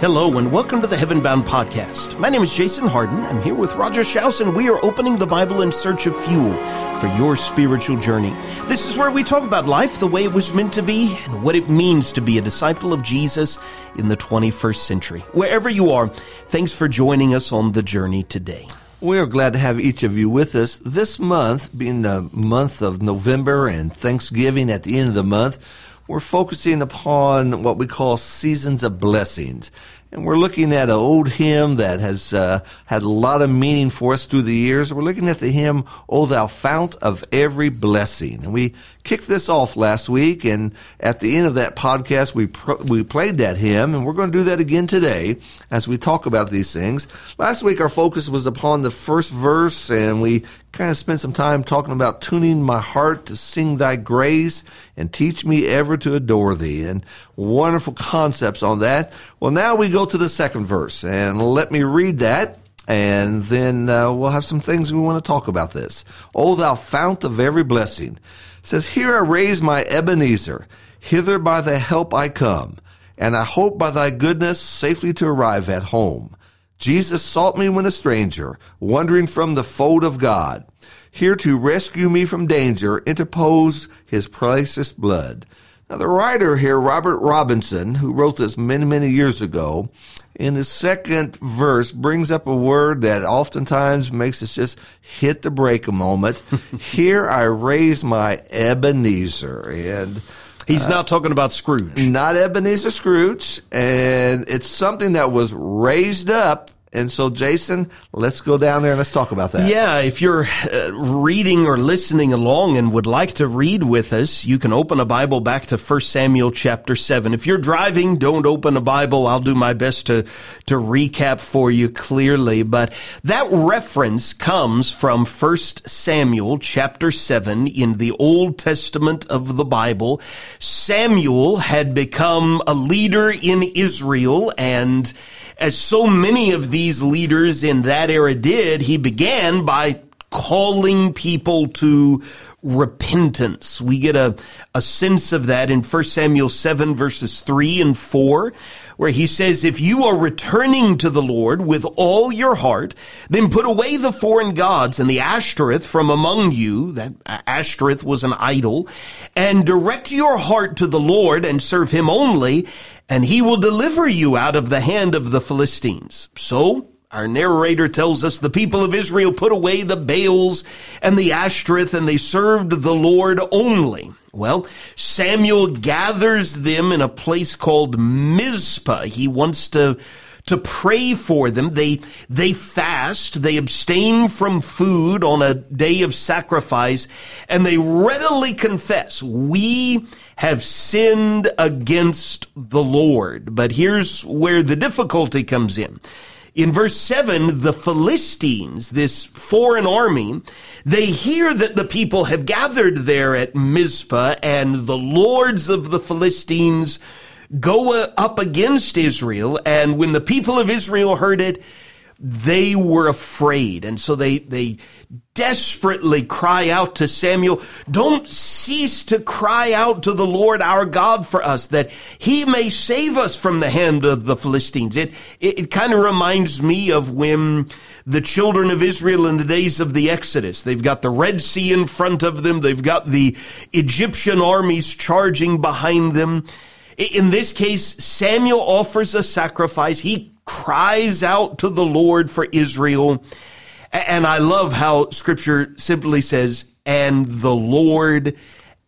Hello and welcome to the Heaven Bound Podcast. My name is Jason Harden. I'm here with Roger Schaus and we are opening the Bible in search of fuel for your spiritual journey. This is where we talk about life the way it was meant to be and what it means to be a disciple of Jesus in the 21st century. Wherever you are, thanks for joining us on the journey today. We are glad to have each of you with us this month, being the month of November and Thanksgiving at the end of the month we're focusing upon what we call seasons of blessings. And we're looking at an old hymn that has uh, had a lot of meaning for us through the years. We're looking at the hymn, O Thou Fount of Every Blessing. And we kicked this off last week, and at the end of that podcast, we, pro- we played that hymn, and we're going to do that again today as we talk about these things. Last week, our focus was upon the first verse, and we kind of spent some time talking about tuning my heart to sing thy grace and teach me ever to adore thee and wonderful concepts on that. Well, now we go to the second verse and let me read that and then uh, we'll have some things we want to talk about this. O thou fount of every blessing. It says, Here I raise my Ebenezer. Hither by thy help I come. And I hope by thy goodness safely to arrive at home. Jesus sought me when a stranger, wandering from the fold of God. Here to rescue me from danger, interpose his precious blood. Now, the writer here, Robert Robinson, who wrote this many, many years ago, in his second verse brings up a word that oftentimes makes us just hit the brake a moment. here I raise my Ebenezer. And He's uh, not talking about Scrooge. Not Ebenezer Scrooge. And it's something that was raised up and so, Jason, let's go down there and let's talk about that. Yeah, if you're uh, reading or listening along and would like to read with us, you can open a Bible back to 1 Samuel chapter 7. If you're driving, don't open a Bible. I'll do my best to, to recap for you clearly. But that reference comes from 1 Samuel chapter 7 in the Old Testament of the Bible. Samuel had become a leader in Israel and as so many of these leaders in that era did, he began by calling people to repentance. We get a, a sense of that in 1 Samuel 7 verses 3 and 4, where he says, if you are returning to the Lord with all your heart, then put away the foreign gods and the Ashtoreth from among you. That Ashtoreth was an idol and direct your heart to the Lord and serve him only and he will deliver you out of the hand of the Philistines. So, our narrator tells us the people of Israel put away the Baals and the Ashtoreth and they served the Lord only. Well, Samuel gathers them in a place called Mizpah. He wants to to pray for them. They, they fast, they abstain from food on a day of sacrifice, and they readily confess, we have sinned against the Lord. But here's where the difficulty comes in. In verse 7, the Philistines, this foreign army, they hear that the people have gathered there at Mizpah and the lords of the Philistines go up against Israel. And when the people of Israel heard it, they were afraid. And so they, they desperately cry out to Samuel, don't cease to cry out to the Lord our God for us that he may save us from the hand of the Philistines. It, it, it kind of reminds me of when the children of Israel in the days of the Exodus, they've got the Red Sea in front of them. They've got the Egyptian armies charging behind them. In this case, Samuel offers a sacrifice. He cries out to the Lord for Israel. And I love how scripture simply says, and the Lord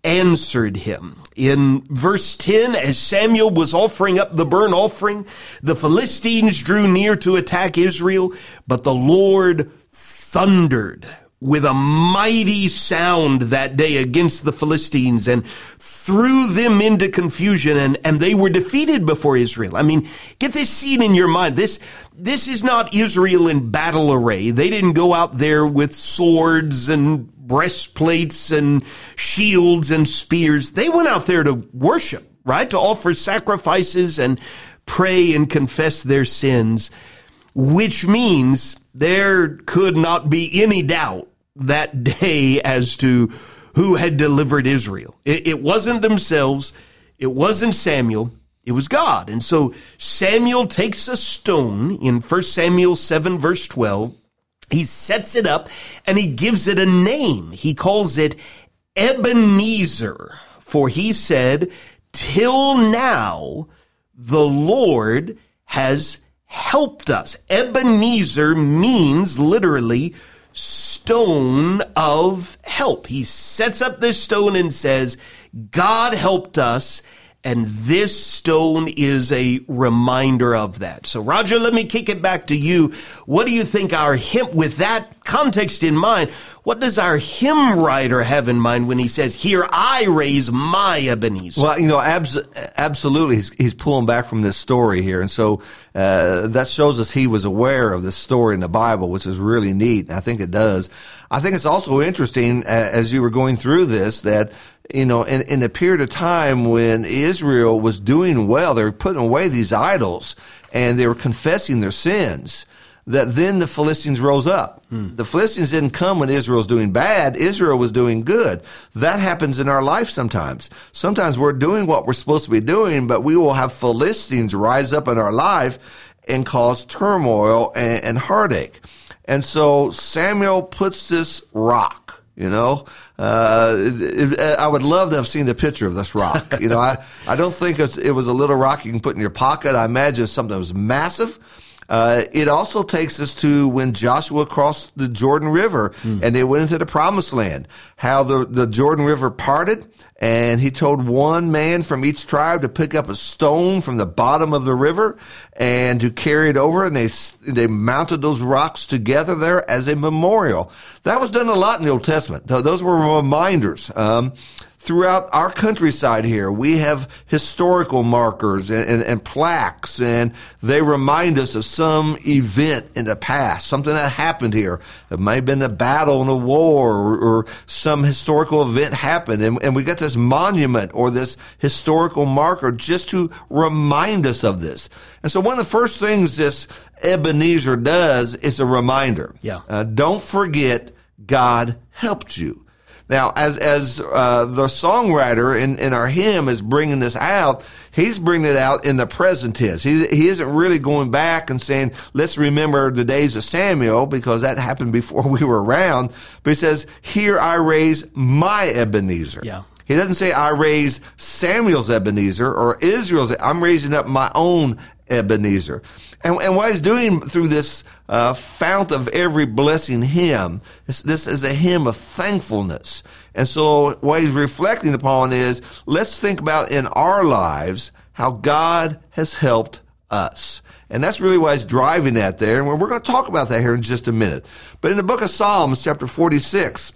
answered him. In verse 10, as Samuel was offering up the burnt offering, the Philistines drew near to attack Israel, but the Lord thundered with a mighty sound that day against the Philistines and threw them into confusion and, and they were defeated before Israel. I mean, get this scene in your mind. This, this is not Israel in battle array. They didn't go out there with swords and breastplates and shields and spears. They went out there to worship, right? To offer sacrifices and pray and confess their sins, which means there could not be any doubt that day as to who had delivered Israel. It, it, wasn't themselves. It wasn't Samuel. It was God. And so Samuel takes a stone in 1 Samuel 7 verse 12. He sets it up and he gives it a name. He calls it Ebenezer. For he said, till now, the Lord has helped us. Ebenezer means literally stone of help. He sets up this stone and says, God helped us and this stone is a reminder of that. So Roger, let me kick it back to you. What do you think our hymn, with that context in mind, what does our hymn writer have in mind when he says, here I raise my Ebenezer? Well, you know, abs- absolutely. He's, he's, pulling back from this story here. And so, uh, that shows us he was aware of this story in the Bible, which is really neat. I think it does. I think it's also interesting uh, as you were going through this that you know, in, in a period of time when Israel was doing well, they were putting away these idols and they were confessing their sins. That then the Philistines rose up. Hmm. The Philistines didn't come when Israel was doing bad. Israel was doing good. That happens in our life sometimes. Sometimes we're doing what we're supposed to be doing, but we will have Philistines rise up in our life and cause turmoil and, and heartache. And so Samuel puts this rock you know, uh, it, it, I would love to have seen the picture of this rock. You know, I, I don't think it was a little rock you can put in your pocket. I imagine something that was massive. Uh, it also takes us to when Joshua crossed the Jordan River mm. and they went into the promised land, how the, the Jordan River parted and he told one man from each tribe to pick up a stone from the bottom of the river and to carry it over and they they mounted those rocks together there as a memorial that was done a lot in the old testament those were reminders um, throughout our countryside here, we have historical markers and, and, and, plaques, and they remind us of some event in the past, something that happened here. It may have been a battle and a war, or, or some historical event happened, and, and we got this monument or this historical marker just to remind us of this. And so one of the first things this Ebenezer does is a reminder. Yeah. Uh, don't forget God helped you. Now, as as uh, the songwriter in, in our hymn is bringing this out, he's bringing it out in the present tense. He he isn't really going back and saying, "Let's remember the days of Samuel," because that happened before we were around. But he says, "Here I raise my Ebenezer." Yeah. He doesn't say I raise Samuel's Ebenezer or Israel's. I'm raising up my own Ebenezer. And, and what he's doing through this uh, fount of every blessing hymn, this, is a hymn of thankfulness. And so what he's reflecting upon is let's think about in our lives how God has helped us. And that's really why he's driving at there. And we're going to talk about that here in just a minute. But in the book of Psalms, chapter 46,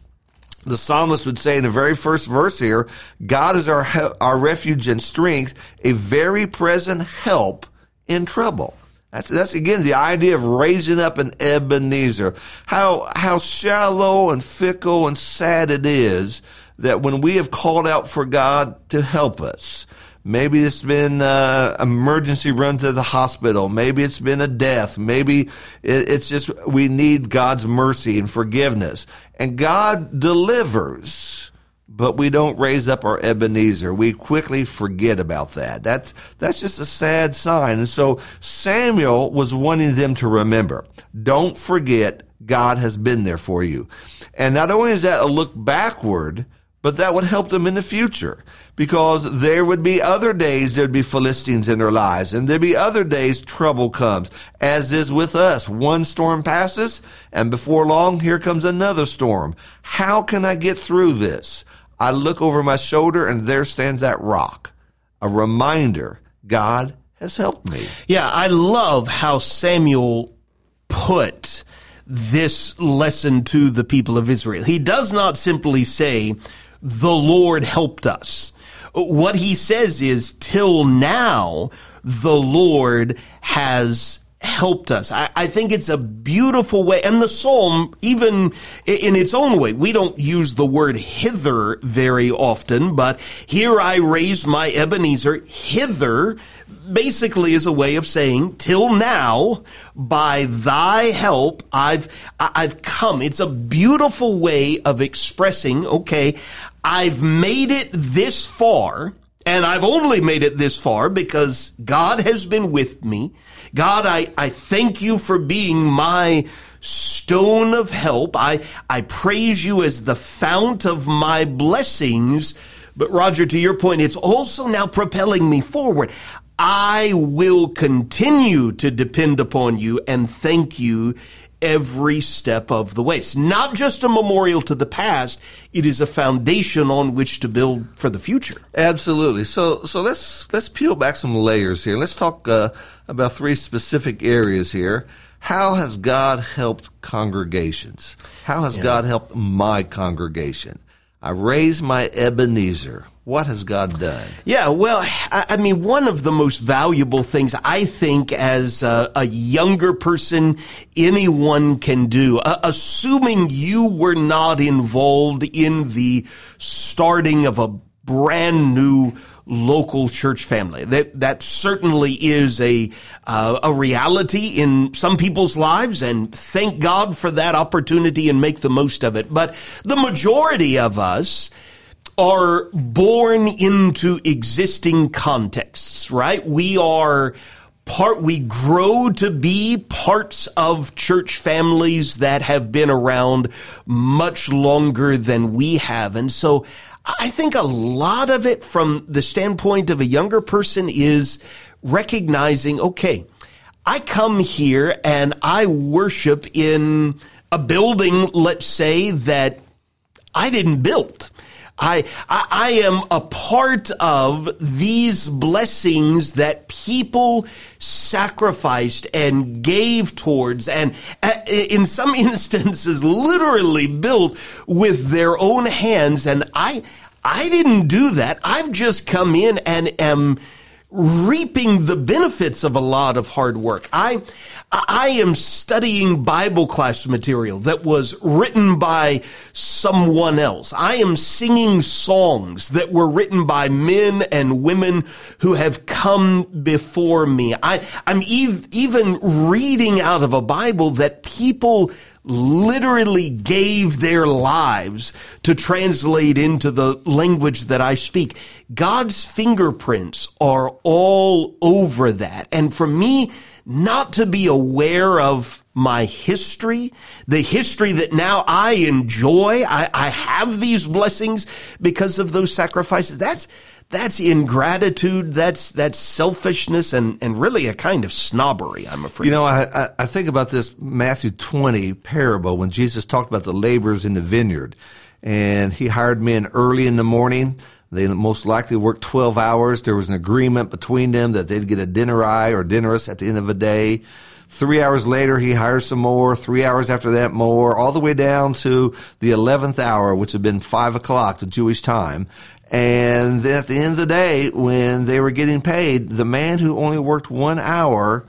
the psalmist would say in the very first verse here, God is our, our refuge and strength, a very present help in trouble. That's, that's again the idea of raising up an Ebenezer. How, how shallow and fickle and sad it is that when we have called out for God to help us, Maybe it's been uh, emergency run to the hospital. Maybe it's been a death. Maybe it's just we need God's mercy and forgiveness. And God delivers, but we don't raise up our Ebenezer. We quickly forget about that. That's, that's just a sad sign. And so Samuel was wanting them to remember. Don't forget God has been there for you. And not only is that a look backward, but that would help them in the future because there would be other days there'd be Philistines in their lives and there'd be other days trouble comes as is with us. One storm passes and before long here comes another storm. How can I get through this? I look over my shoulder and there stands that rock. A reminder God has helped me. Yeah, I love how Samuel put this lesson to the people of Israel. He does not simply say, the Lord helped us. What he says is, till now, the Lord has helped us. I, I, think it's a beautiful way. And the psalm, even in its own way, we don't use the word hither very often, but here I raise my Ebenezer hither basically is a way of saying, till now, by thy help, I've, I've come. It's a beautiful way of expressing, okay, I've made it this far And I've only made it this far because God has been with me. God, I, I thank you for being my stone of help. I, I praise you as the fount of my blessings. But Roger, to your point, it's also now propelling me forward. I will continue to depend upon you and thank you every step of the way. It's not just a memorial to the past, it is a foundation on which to build for the future. Absolutely. So so let's let's peel back some layers here. Let's talk uh, about three specific areas here. How has God helped congregations? How has yeah. God helped my congregation? I raise my Ebenezer. What has God done? Yeah, well, I mean, one of the most valuable things I think as a, a younger person anyone can do, uh, assuming you were not involved in the starting of a brand new local church family. That that certainly is a uh, a reality in some people's lives, and thank God for that opportunity and make the most of it. But the majority of us are born into existing contexts, right? We are part, we grow to be parts of church families that have been around much longer than we have. And so I think a lot of it from the standpoint of a younger person is recognizing, okay, I come here and I worship in a building, let's say, that I didn't build. I, I, I, am a part of these blessings that people sacrificed and gave towards and uh, in some instances literally built with their own hands. And I, I didn't do that. I've just come in and am reaping the benefits of a lot of hard work. I, I am studying Bible class material that was written by someone else. I am singing songs that were written by men and women who have come before me. I, I'm ev- even reading out of a Bible that people literally gave their lives to translate into the language that I speak. God's fingerprints are all over that. And for me, not to be aware of my history, the history that now I enjoy, I, I have these blessings because of those sacrifices. That's, that's ingratitude. That's that's selfishness and and really a kind of snobbery. I'm afraid. You know, I I think about this Matthew 20 parable when Jesus talked about the laborers in the vineyard, and he hired men early in the morning. They most likely worked 12 hours. There was an agreement between them that they'd get a denarii or denarius at the end of the day. Three hours later, he hires some more. Three hours after that, more, all the way down to the 11th hour, which had been five o'clock, the Jewish time. And then at the end of the day, when they were getting paid, the man who only worked one hour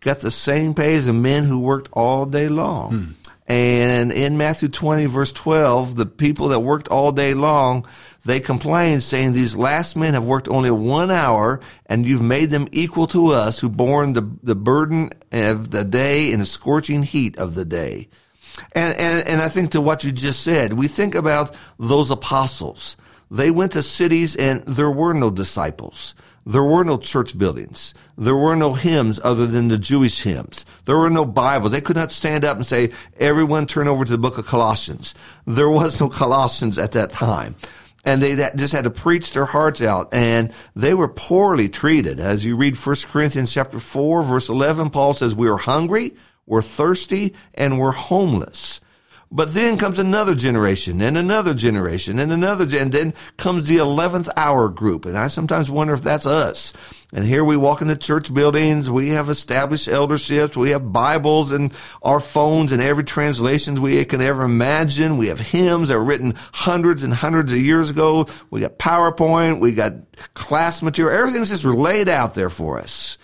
got the same pay as the men who worked all day long. Hmm. And in Matthew 20, verse 12, the people that worked all day long, they complained, saying, These last men have worked only one hour, and you've made them equal to us who borne the, the burden of the day in the scorching heat of the day. And, and, and I think to what you just said, we think about those apostles they went to cities and there were no disciples. There were no church buildings. There were no hymns other than the Jewish hymns. There were no Bibles. They could not stand up and say, everyone turn over to the book of Colossians. There was no Colossians at that time. And they just had to preach their hearts out and they were poorly treated. As you read 1 Corinthians chapter 4 verse 11, Paul says, we are hungry, we're thirsty, and we're homeless. But then comes another generation and another generation and another, and then comes the 11th hour group. And I sometimes wonder if that's us. And here we walk into church buildings. We have established elderships. We have Bibles and our phones and every translation we can ever imagine. We have hymns that were written hundreds and hundreds of years ago. We got PowerPoint. We got class material. Everything's just laid out there for us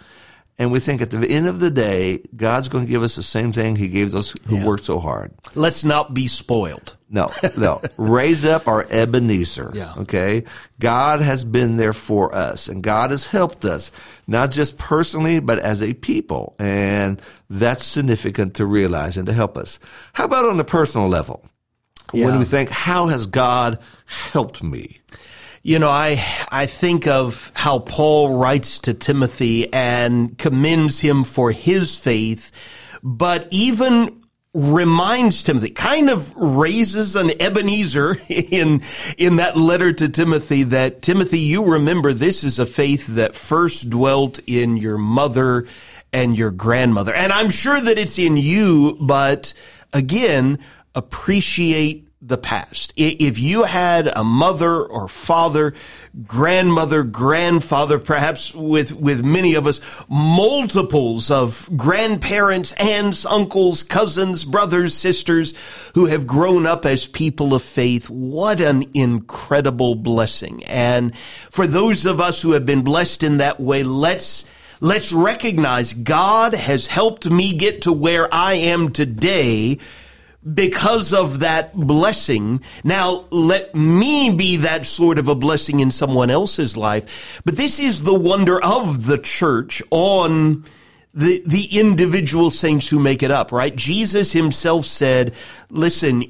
and we think at the end of the day, God's going to give us the same thing He gave those who yeah. worked so hard. Let's not be spoiled. No, no. Raise up our Ebenezer. Yeah. Okay. God has been there for us and God has helped us, not just personally, but as a people. And that's significant to realize and to help us. How about on the personal level? Yeah. When we think, how has God helped me? You know, I, I think of how Paul writes to Timothy and commends him for his faith, but even reminds Timothy, kind of raises an Ebenezer in, in that letter to Timothy that Timothy, you remember this is a faith that first dwelt in your mother and your grandmother. And I'm sure that it's in you, but again, appreciate the past. If you had a mother or father, grandmother, grandfather, perhaps with, with many of us, multiples of grandparents, aunts, uncles, cousins, brothers, sisters who have grown up as people of faith, what an incredible blessing. And for those of us who have been blessed in that way, let's Let's recognize God has helped me get to where I am today because of that blessing. Now let me be that sort of a blessing in someone else's life. But this is the wonder of the church on the, the individual saints who make it up, right? Jesus himself said, listen,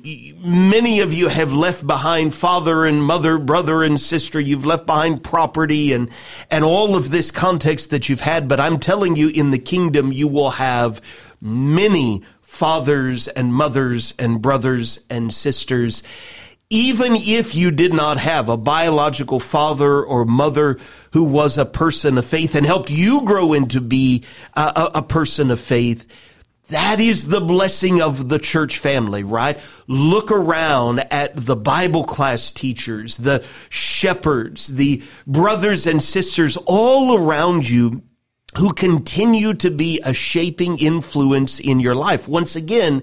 many of you have left behind father and mother, brother and sister. You've left behind property and, and all of this context that you've had. But I'm telling you, in the kingdom, you will have many fathers and mothers and brothers and sisters, even if you did not have a biological father or mother who was a person of faith and helped you grow into be a, a, person of faith, that is the blessing of the church family, right? Look around at the Bible class teachers, the shepherds, the brothers and sisters all around you who continue to be a shaping influence in your life. Once again,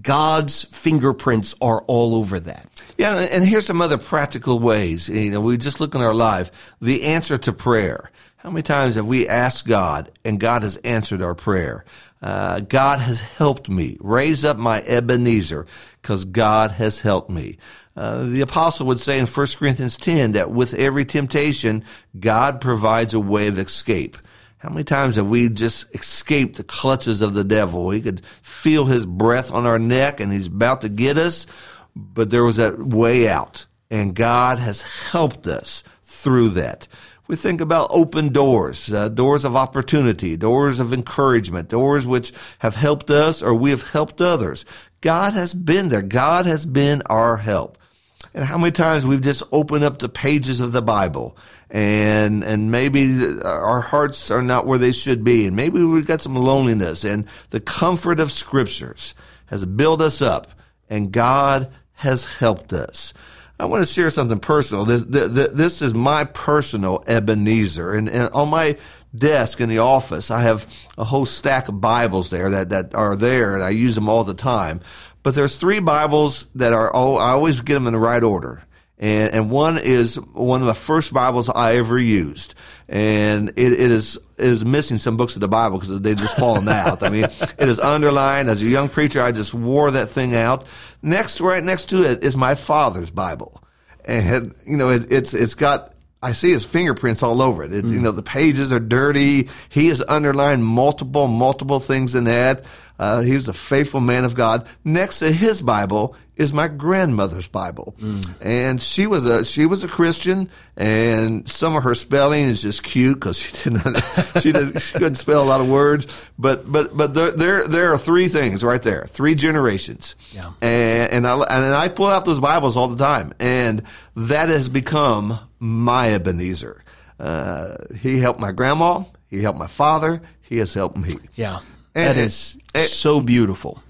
God's fingerprints are all over that. Yeah, and here's some other practical ways. You know, we just look in our life, the answer to prayer. How many times have we asked God and God has answered our prayer? Uh, God has helped me raise up my Ebenezer because God has helped me. Uh, the apostle would say in 1 Corinthians 10 that with every temptation, God provides a way of escape. How many times have we just escaped the clutches of the devil? We could feel his breath on our neck and he's about to get us, but there was that way out. And God has helped us through that. We think about open doors, uh, doors of opportunity, doors of encouragement, doors which have helped us or we have helped others. God has been there. God has been our help. And how many times we've just opened up the pages of the Bible and, and maybe our hearts are not where they should be. And maybe we've got some loneliness and the comfort of scriptures has built us up and God has helped us. I want to share something personal. This, this is my personal Ebenezer. And, and, on my desk in the office, I have a whole stack of Bibles there that, that are there, and I use them all the time. But there's three Bibles that are, oh, I always get them in the right order. And, and one is one of the first Bibles I ever used. And it, it is, it is missing some books of the Bible because they just fallen out. I mean, it is underlined. As a young preacher, I just wore that thing out. Next, right next to it is my father's Bible. And, you know, it, it's, it's got I see his fingerprints all over it. it mm. You know, the pages are dirty. He has underlined multiple, multiple things in that. Uh, he was a faithful man of God. Next to his Bible is my grandmother's Bible, mm. and she was a she was a Christian, and some of her spelling is just cute because she didn't she did she couldn't spell a lot of words, but but but there there, there are three things right there, three generations, yeah. and and I and I pull out those Bibles all the time, and that has become my Ebenezer. Uh, he helped my grandma. He helped my father. He has helped me. Yeah. And, that is and, so beautiful.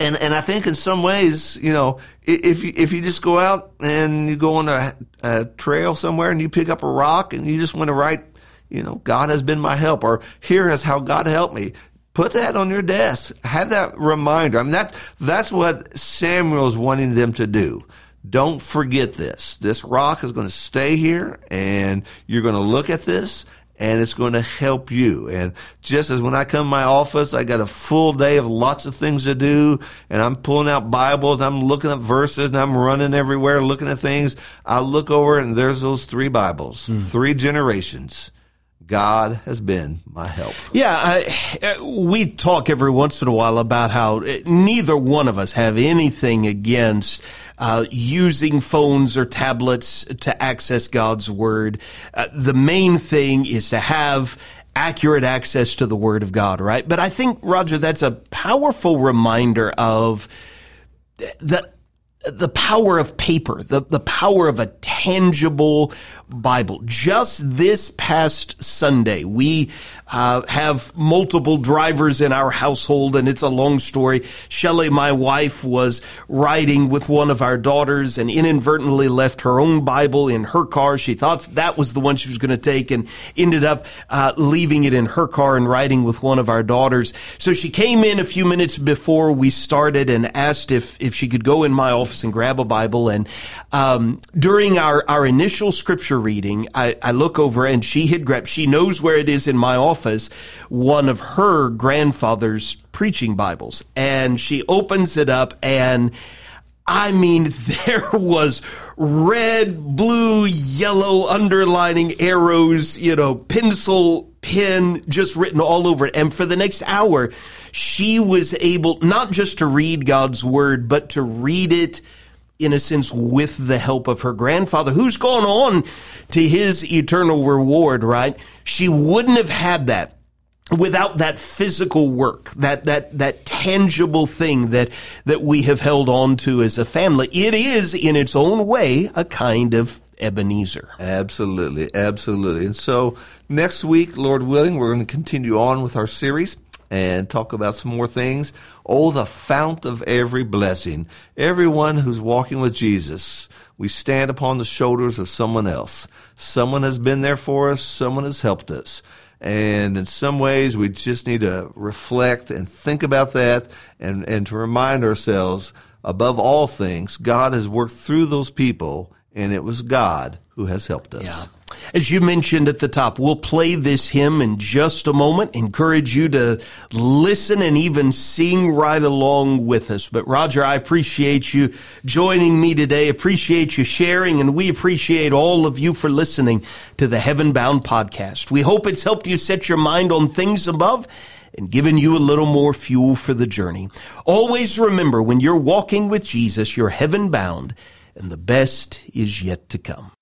And and I think in some ways, you know, if you if you just go out and you go on a, a trail somewhere and you pick up a rock and you just want to write, you know, God has been my help, or here is how God helped me. Put that on your desk. Have that reminder. I mean that that's what Samuel's wanting them to do. Don't forget this. This rock is going to stay here and you're going to look at this and it's going to help you. And just as when I come to my office, I got a full day of lots of things to do and I'm pulling out Bibles and I'm looking up verses and I'm running everywhere looking at things. I look over and there's those three Bibles, mm. three generations. God has been my help. Yeah, I, we talk every once in a while about how neither one of us have anything against uh, using phones or tablets to access God's Word. Uh, the main thing is to have accurate access to the Word of God, right? But I think, Roger, that's a powerful reminder of the the power of paper, the, the power of a tangible Bible. Just this past Sunday, we uh, have multiple drivers in our household, and it's a long story. Shelley, my wife, was riding with one of our daughters and inadvertently left her own Bible in her car. She thought that was the one she was going to take and ended up uh, leaving it in her car and riding with one of our daughters. So she came in a few minutes before we started and asked if, if she could go in my office and grab a Bible. And um, during our, our initial scripture reading, I, I look over and she had grabbed, she knows where it is in my office, one of her grandfather's preaching Bibles. And she opens it up and I mean, there was red, blue, yellow underlining arrows, you know, pencil, pen just written all over it. And for the next hour, she was able not just to read God's word, but to read it in a sense, with the help of her grandfather, who's gone on to his eternal reward, right? She wouldn't have had that without that physical work, that, that, that tangible thing that, that we have held on to as a family. It is, in its own way, a kind of Ebenezer. Absolutely, absolutely. And so next week, Lord willing, we're going to continue on with our series and talk about some more things. Oh, the fount of every blessing. Everyone who's walking with Jesus, we stand upon the shoulders of someone else. Someone has been there for us, someone has helped us. And in some ways, we just need to reflect and think about that and, and to remind ourselves, above all things, God has worked through those people, and it was God who has helped us. Yeah. As you mentioned at the top, we'll play this hymn in just a moment. Encourage you to listen and even sing right along with us. But Roger, I appreciate you joining me today. Appreciate you sharing and we appreciate all of you for listening to the Heaven Bound podcast. We hope it's helped you set your mind on things above and given you a little more fuel for the journey. Always remember when you're walking with Jesus, you're heaven bound and the best is yet to come.